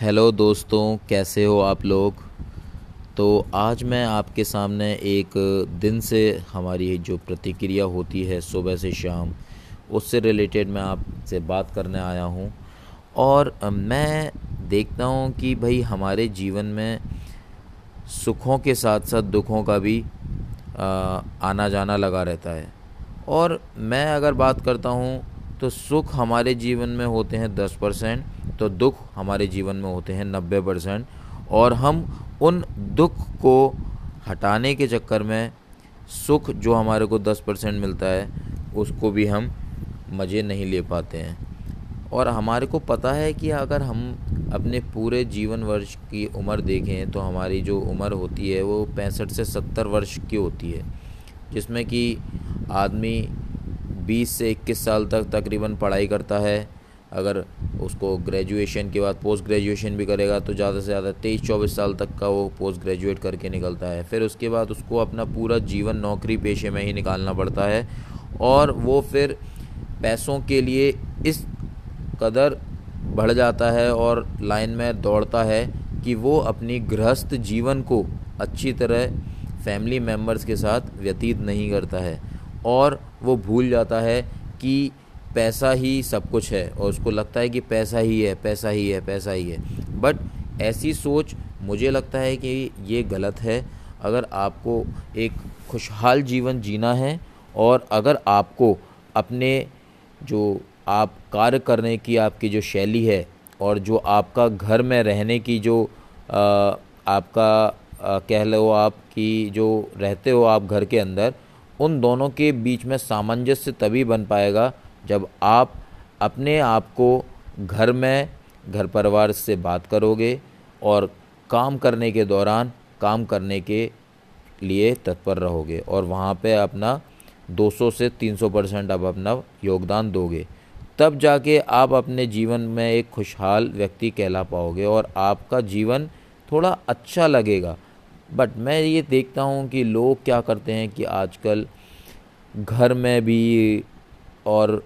Hello दोस्तों, कैसे हो आप लोग? तो आज मैं आपके सामने एक दिन से हमारी जो प्रतिक्रिया होती है सुबह से शाम, उससे रिलेटेड मैं आपसे बात करने आया हूँ। और मैं देखता हूँ कि भाई हमारे जीवन में सुखों के साथ साथ दुखों का भी आना जाना लगा रहता है। और मैं अगर बात करता हूँ तो सुख हमारे जीवन में होते हैं दस परसेंट तो दुख हमारे जीवन में होते हैं नब्बे परसेंट। और हम उन दुख को हटाने के चक्कर में सुख जो हमारे को दस परसेंट मिलता है, उसको भी हम मज़े नहीं ले पाते हैं। और हमारे को पता है कि अगर हम अपने पूरे जीवन वर्ष की उम्र देखें तो हमारी जो उम्र होती है, वो पैंसठ से सत्तर वर्ष की होती है। जिसमें कि आदमी 20 से 21 साल तक तकरीबन पढ़ाई करता है अगर उसको ग्रेजुएशन के बाद पोस्ट ग्रेजुएशन भी करेगा तो ज़्यादा से ज़्यादा तेईस चौबीस साल तक का वो पोस्ट ग्रेजुएट करके निकलता है। फिर उसके बाद उसको अपना पूरा जीवन नौकरी पेशे में ही निकालना पड़ता है और वो फिर पैसों के लिए इस कदर बढ़ जाता है और लाइन में दौड़ता है कि वो अपनी गृहस्थ जीवन को अच्छी तरह फैमिली मेंबर्स के साथ व्यतीत नहीं करता है और वो भूल जाता है कि पैसा ही सब कुछ है और उसको लगता है कि पैसा ही है पैसा ही है पैसा ही है। बट ऐसी सोच मुझे लगता है कि ये गलत है। अगर आपको एक खुशहाल जीवन जीना है और अगर आपको अपने जो आप कार्य करने की आपकी जो शैली है और जो आपका घर में रहने की जो आ, आपका आ, कह लो आप कि जो रहते हो आप घर के अंदर उन दोनों के बीच में सामंजस्य तभी बन पाएगा जब आप अपने आप को घर में, घर परिवार से बात करोगे और काम करने के दौरान, काम करने के लिए तत्पर रहोगे और वहाँ पे अपना 200 से 300 परसेंट आप अपना योगदान दोगे, तब जाके आप अपने जीवन में एक खुशहाल व्यक्ति कहला पाओगे और आपका जीवन थोड़ा अच्छा लगेगा। बट मैं ये देखता हूँ कि लोग क्या करते हैं कि आजकल घर में भी और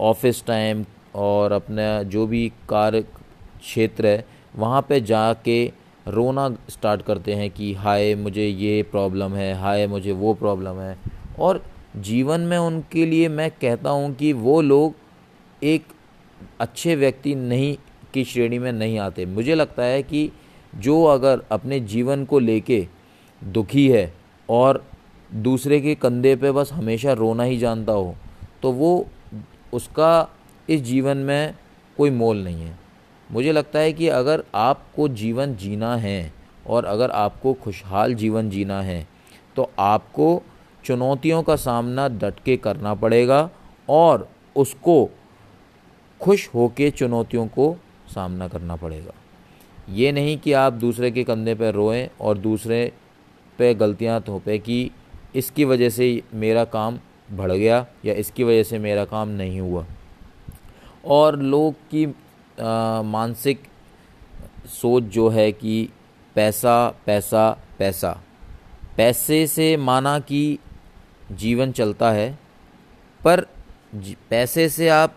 ऑफ़िस टाइम और अपना जो भी कार्य क्षेत्र है, वहाँ पे जाके रोना स्टार्ट करते हैं कि, हाय, मुझे ये प्रॉब्लम है, हाय, मुझे वो प्रॉब्लम है। और जीवन में उनके लिए मैं कहता हूँ कि वो लोग एक अच्छे व्यक्ति नहीं, की श्रेणी में नहीं आते। मुझे लगता है कि जो अगर अपने जीवन को लेके दुखी है और दूसरे के कंधे पे बस हमेशा रोना ही जानता हो तो वो उसका इस जीवन में कोई मोल नहीं है। मुझे लगता है कि अगर आपको जीवन जीना है और अगर आपको खुशहाल जीवन जीना है तो आपको चुनौतियों का सामना डट के करना पड़ेगा और उसको खुश होके चुनौतियों को सामना करना पड़ेगा। ये नहीं कि आप दूसरे के कंधे पर रोएँ और दूसरे पे गलतियाँ थोपें कि इसकी वजह से मेरा काम बढ़ गया या इसकी वजह से मेरा काम नहीं हुआ। और लोग की मानसिक सोच जो है कि पैसा पैसा पैसा। पैसे से माना कि जीवन चलता है, पर पैसे से आप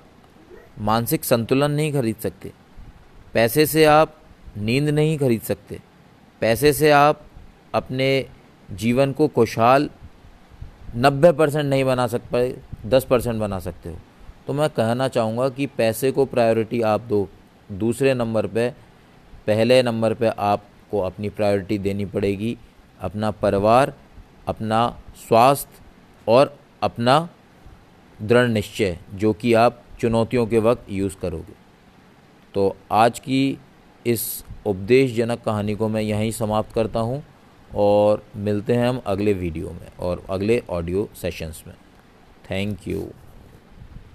मानसिक संतुलन नहीं खरीद सकते। पैसे से आप नींद नहीं खरीद सकते। पैसे से आप अपने जीवन को खुशहाल नब्बे परसेंट नहीं बना सक पाए दस परसेंट बना सकते हो। तो मैं कहना चाहूँगा कि पैसे को प्रायोरिटी आप दो, दूसरे नंबर पे, पहले नंबर पे आपको अपनी प्रायोरिटी देनी पड़ेगी, अपना परिवार, अपना स्वास्थ्य और अपना दृढ़ निश्चय, जो कि आप चुनौतियों के वक्त यूज़ करोगे। तो आज की इस उपदेशजनक कहानी को मैं यहीं समाप्त करता हूँ। और मिलते हैं हम अगले वीडियो में और अगले ऑडियो सेशंस में। Thank you.